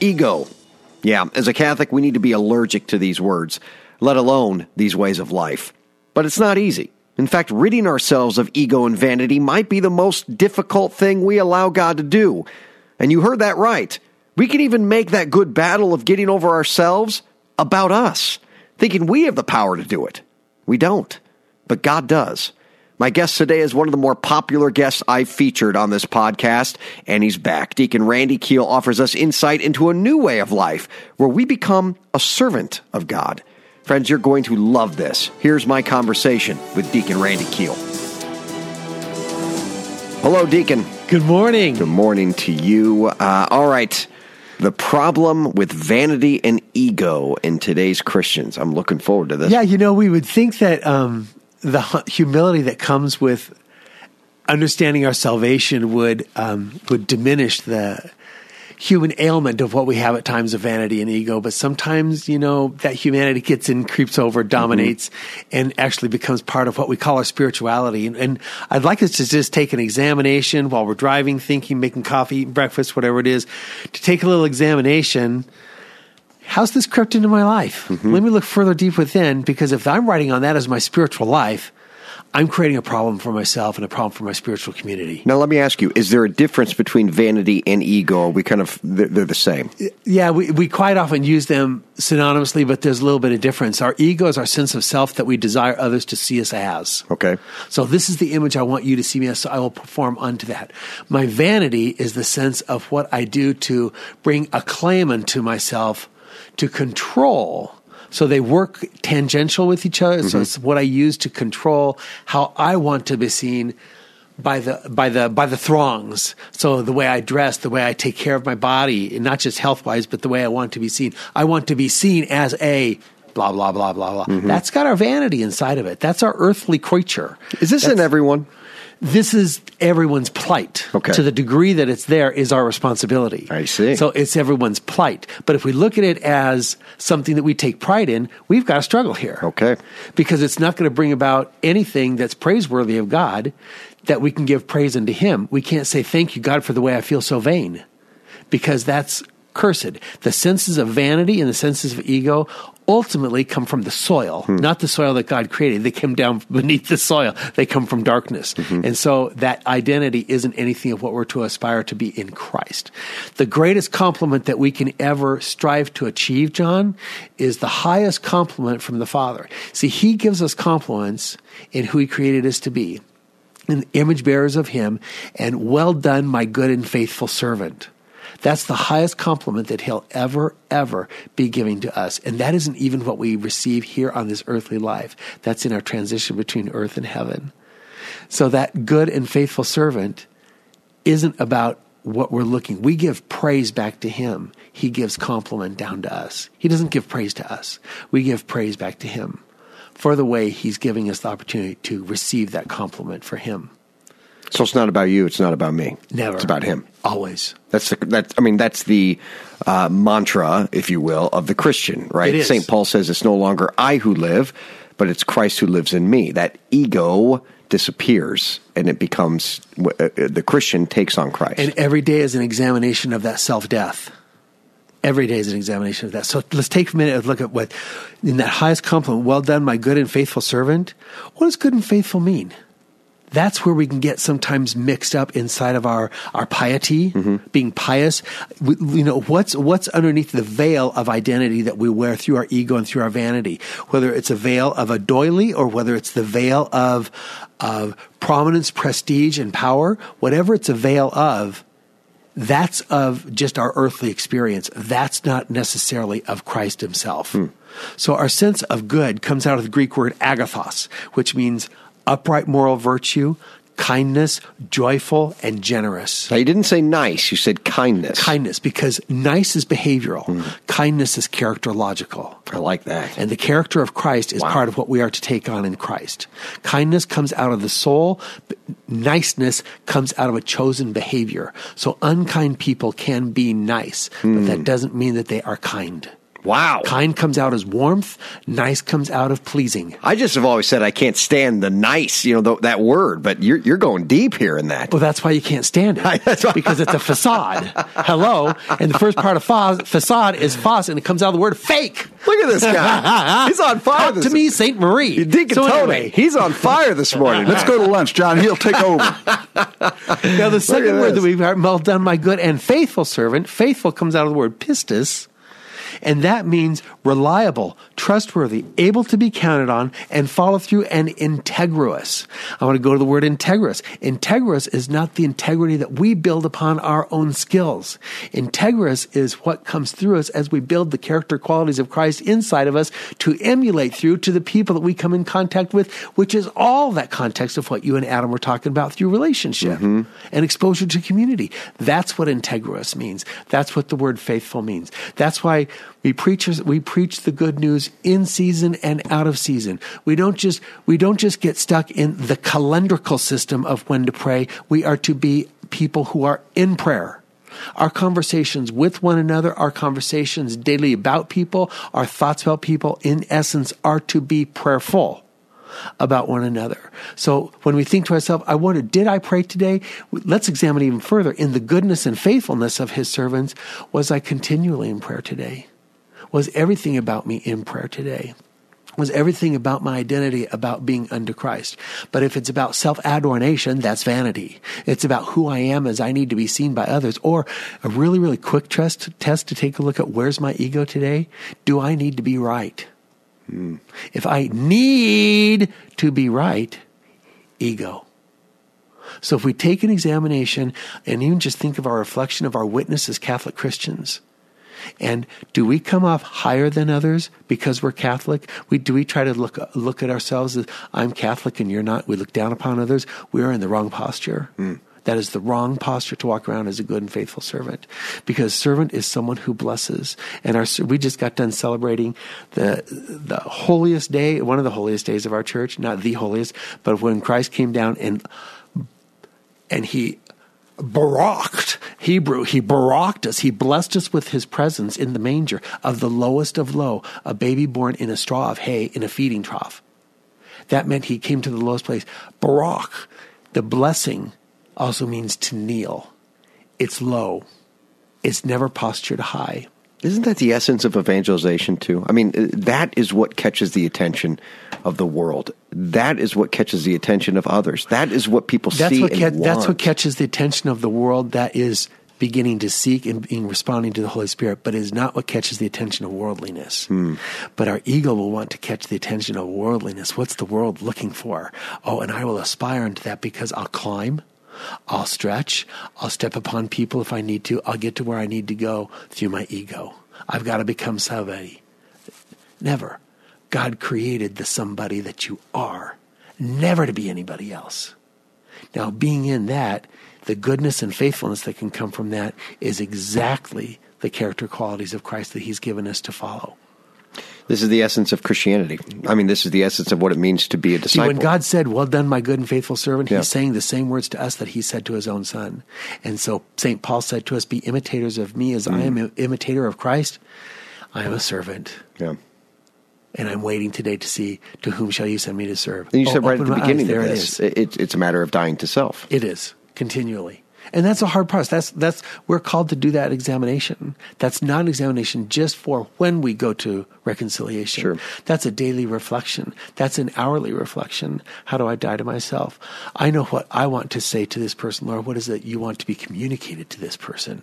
ego. Yeah, as a Catholic, we need to be allergic to these words, let alone these ways of life. But it's not easy. In fact, ridding ourselves of ego and vanity might be the most difficult thing we allow God to do. And you heard that right. We can even make that good battle of getting over ourselves about us, thinking we have the power to do it. We don't but God does. My guest today is one of the more popular guests I've featured on this podcast, and he's back. Deacon Randy Kiel offers us insight into a new way of life where we become a servant of God. Friends, you're going to love this. Here's my conversation with Deacon Randy Kiel. Hello, Deacon. Good morning. Good morning to you. Uh, all right. The problem with vanity and ego in today's Christians. I'm looking forward to this. Yeah, you know, we would think that um, the humility that comes with understanding our salvation would um, would diminish the human ailment of what we have at times of vanity and ego. But sometimes, you know, that humanity gets in, creeps over, dominates, mm-hmm. and actually becomes part of what we call our spirituality. And, and, I'd like us to just take an examination while we're driving, thinking, making coffee, eating breakfast, whatever it is, to take a little examination how's this crept into my life? Mm-hmm. Let me look further deep within because if I'm writing on that as my spiritual life, I'm creating a problem for myself and a problem for my spiritual community. Now, let me ask you: Is there a difference between vanity and ego? Are we kind of they're the same? Yeah, we we quite often use them synonymously, but there's a little bit of difference. Our ego is our sense of self that we desire others to see us as. Okay. So this is the image I want you to see me as. So I will perform unto that. My vanity is the sense of what I do to bring acclaim unto myself to control. So they work tangential with each other. Mm-hmm. So it's what I use to control how I want to be seen by the by the by the throngs. So the way I dress, the way I take care of my body, and not just health wise, but the way I want to be seen. I want to be seen as a blah blah blah blah blah. Mm-hmm. That's got our vanity inside of it. That's our earthly creature. Is this That's, in everyone? This is everyone's plight. Okay. To the degree that it's there is our responsibility. I see. So it's everyone's plight. But if we look at it as something that we take pride in, we've got a struggle here. Okay. Because it's not going to bring about anything that's praiseworthy of God that we can give praise unto Him. We can't say, Thank you, God, for the way I feel so vain. Because that's cursed. The senses of vanity and the senses of ego ultimately come from the soil, hmm. not the soil that God created. They come down beneath the soil. They come from darkness. Mm-hmm. And so that identity isn't anything of what we're to aspire to be in Christ. The greatest compliment that we can ever strive to achieve, Jon, is the highest compliment from the Father. See, He gives us compliments in who He created us to be, and image bearers of Him, and well done, my good and faithful servant. That's the highest compliment that he'll ever, ever be giving to us. And that isn't even what we receive here on this earthly life. That's in our transition between earth and heaven. So that good and faithful servant isn't about what we're looking. We give praise back to him. He gives compliment down to us. He doesn't give praise to us. We give praise back to him for the way he's giving us the opportunity to receive that compliment for him. So it's not about you. It's not about me. Never. It's about him. Always. That's the, that. I mean, that's the uh, mantra, if you will, of the Christian, right? Saint Paul says it's no longer I who live, but it's Christ who lives in me. That ego disappears, and it becomes uh, uh, the Christian takes on Christ. And every day is an examination of that self death. Every day is an examination of that. So let's take a minute and look at what, in that highest compliment, well done, my good and faithful servant. What does good and faithful mean? That's where we can get sometimes mixed up inside of our our piety, mm-hmm. being pious. We, you know what's what's underneath the veil of identity that we wear through our ego and through our vanity, whether it's a veil of a doily or whether it's the veil of of prominence, prestige, and power. Whatever it's a veil of, that's of just our earthly experience. That's not necessarily of Christ Himself. Hmm. So our sense of good comes out of the Greek word agathos, which means upright moral virtue, kindness, joyful, and generous. Now, you didn't say nice, you said kindness. Kindness, because nice is behavioral, hmm. kindness is characterological. I like that. And the character of Christ is Wow. part of what we are to take on in Christ. Kindness comes out of the soul, niceness comes out of a chosen behavior. So unkind people can be nice, but that hmm. doesn't mean that they are kind. Wow. Kind comes out as warmth, nice comes out of pleasing. I just have always said I can't stand the nice, you know, th- that word, but you're, you're going deep here in that. Well, that's why you can't stand it That's why- because it's a facade. Hello, and the first part of fa- facade is fas, and it comes out of the word fake. Look at this guy. He's on fire. Talk This to me, Saint Marie. Deacon So Tony. anyway, He's on fire this morning. Let's go to lunch, Jon. He'll take over. Now, the second word this. that we've heard, well done, my good and faithful servant, faithful comes out of the word pistis, and that means reliable, trustworthy, able to be counted on, and follow through, and integrous. I want to go to the word integrous. Integrous is not the integrity that we build upon our own skills. Integrous is what comes through us as we build the character qualities of Christ inside of us to emulate through to the people that we come in contact with, which is all that context of what you and Adam were talking about through relationship mm-hmm. and exposure to community. That's what integrous means. That's what the word faithful means. That's why we preach we preach the good news in season and out of season. We don't just we don't just get stuck in the calendrical system of when to pray. We are to be people who are in prayer. Our conversations with one another, our conversations daily about people, our thoughts about people, in essence, are to be prayerful about one another. So when we think to ourselves, I wonder, did I pray today? Let's examine even further. In the goodness and faithfulness of his servants, was I continually in prayer today? Was everything about me in prayer today? Was everything about my identity about being under Christ? But if it's about self adornation, that's vanity. It's about who I am as I need to be seen by others. Or a really, really quick test, test to take a look at where's my ego today? Do I need to be right? Hmm. If I need to be right, ego. So if we take an examination and even just think of our reflection of our witness as Catholic Christians, and do we come off higher than others because we're Catholic? We, do we try to look look at ourselves as I'm Catholic and you're not? We look down upon others. We are in the wrong posture. Hmm. That is the wrong posture to walk around as a good and faithful servant, because servant is someone who blesses. And our we just got done celebrating the the holiest day, one of the holiest days of our church, not the holiest, but when Christ came down and and he baraked Hebrew. He baraked us. He blessed us with his presence in the manger of the lowest of low, a baby born in a straw of hay in a feeding trough. That meant he came to the lowest place. Barak, the blessing, also means to kneel. It's low. It's never postured high. Isn't that the essence of evangelization too? I mean, that is what catches the attention of the world. That is what catches the attention of others. That is what people That's see what and ca- that's what catches the attention of the world that is beginning to seek and being responding to the Holy Spirit, but is not what catches the attention of worldliness. Hmm. But our ego will want to catch the attention of worldliness. What's the world looking for? Oh, and I will aspire into that because I'll climb. I'll stretch. I'll step upon people if I need to. I'll get to where I need to go through my ego. I've got to become somebody. Never. God created the somebody that you are, never to be anybody else. Now, being in that, the goodness and faithfulness that can come from that is exactly the character qualities of Christ that He's given us to follow. This is the essence of Christianity. I mean, this is the essence of what it means to be a See, disciple. when God said, Well done, my good and faithful servant, Yeah. He's saying the same words to us that He said to His own Son. And so St. Paul said to us, Be imitators of me as I am mm. an imitator of Christ. I am a servant. yeah. And I'm waiting today to see to whom shall you send me to serve. And you Oh, said right at the my eyes. beginning there of this, is. it, it's a matter of dying to self. It is continually. And that's a hard process. That's that's we're called to do that examination. That's not an examination just for when we go to reconciliation. Sure. That's a daily reflection. That's an hourly reflection. How do I die to myself? I know what I want to say to this person, Lord. What is it you want to be communicated to this person?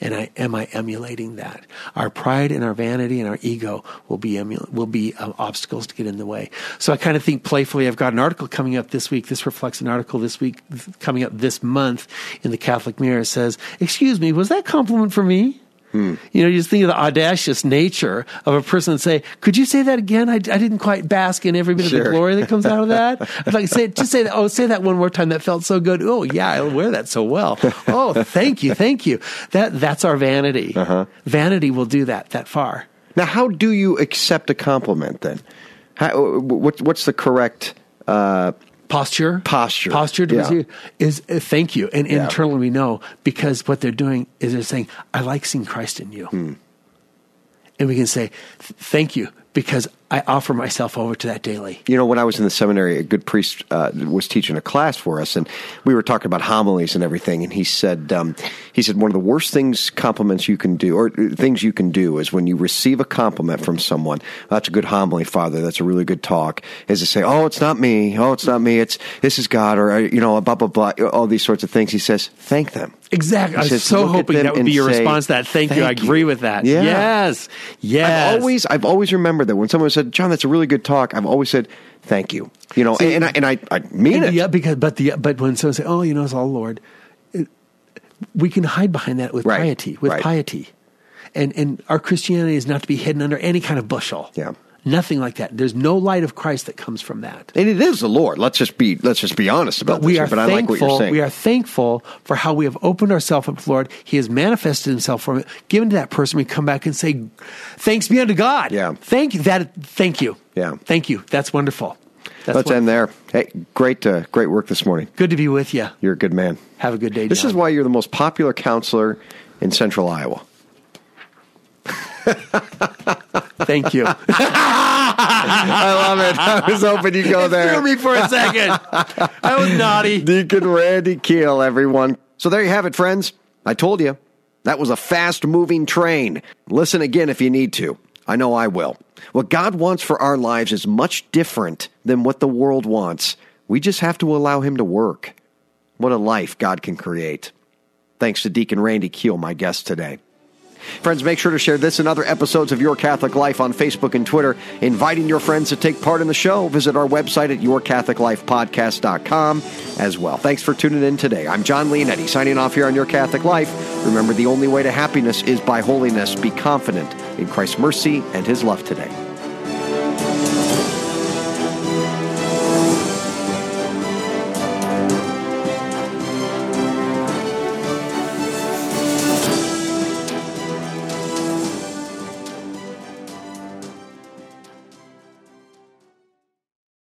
And I, am I emulating that? Our pride and our vanity and our ego will be emul- will be uh, obstacles to get in the way. So I kind of think playfully. I've got an article coming up this week. This reflects an article this week coming up this month in the Catholic Mirror. It says, "Excuse me, was that compliment for me?" You know, you just think of the audacious nature of a person and say, "Could you say that again? I, I didn't quite bask in every bit of the glory that comes out of that." I'd like say, just say that. Oh, say that one more time. That felt so good. Oh, yeah, I wear that so well. Oh, thank you, thank you. That that's our vanity. Uh-huh. Vanity will do that that far. Now, how do you accept a compliment then? How, what, what's the correct? Uh, Posture, Posture, posture yeah. is uh, thank you. And Yeah. internally, we know because what they're doing is they're saying, "I like seeing Christ in you," Hmm. and we can say, "Thank you," because I offer myself over to that daily. You know, when I was in the seminary, a good priest uh, was teaching a class for us, and we were talking about homilies and everything. And he said, um, he said one of the worst things compliments you can do, or uh, things you can do, is when you receive a compliment from someone. That's a good homily, Father. That's a really good talk. Is to say, oh, it's not me. Oh, it's not me. It's this is God, or uh, you know, blah blah blah. All these sorts of things. He says, thank them. Exactly. I was says, so hoping that would be your say, response. to That thank, you. I "Thank you." agree with that. Yeah. Yes. Yes. I've always, I've always remembered that when someone said, "Jon, that's a really good talk," I've always said, "Thank you." You know, and, I, and I, I mean And it. Yeah, because but the but when someone say, "Oh, you know, it's all Lord," it, we can hide behind that with Right. piety. With Right. piety, and and our Christianity is not to be hidden under any kind of bushel. Yeah. Nothing like that. There's no light of Christ that comes from that. And it is the Lord. Let's just be let's just be honest about But we this. are but I like what thankful. you're saying. we are thankful for how we have opened ourselves up to the Lord. He has manifested Himself from it, given to that person. We come back and say, "Thanks be unto God." Yeah. Thank you. That. Thank you. Yeah. Thank you. That's wonderful. That's Let's wonderful. end there. Hey, great, uh, great work this morning. Good to be with you. You're a good man. Have a good day. This Jon. is why you're the most popular counselor in Central Iowa. Thank you. I love it. I was hoping you'd go there. Threw me for a second. I was naughty. Deacon Randy Kiel, everyone. So there you have it, friends. I told you that was a fast moving train. Listen again if you need to. I know I will. What God wants for our lives is much different than what the world wants. We just have to allow Him to work. What a life God can create. Thanks to Deacon Randy Kiel, my guest today. Friends, make sure to share this and other episodes of Your Catholic Life on Facebook and Twitter, inviting your friends to take part in the show. Visit our website at yourcatholiclifepodcast.com as well. Thanks for tuning in today. I'm Jon Leonetti, signing off here on Your Catholic Life. Remember, the only way to happiness is by holiness. Be confident in Christ's mercy and his love today.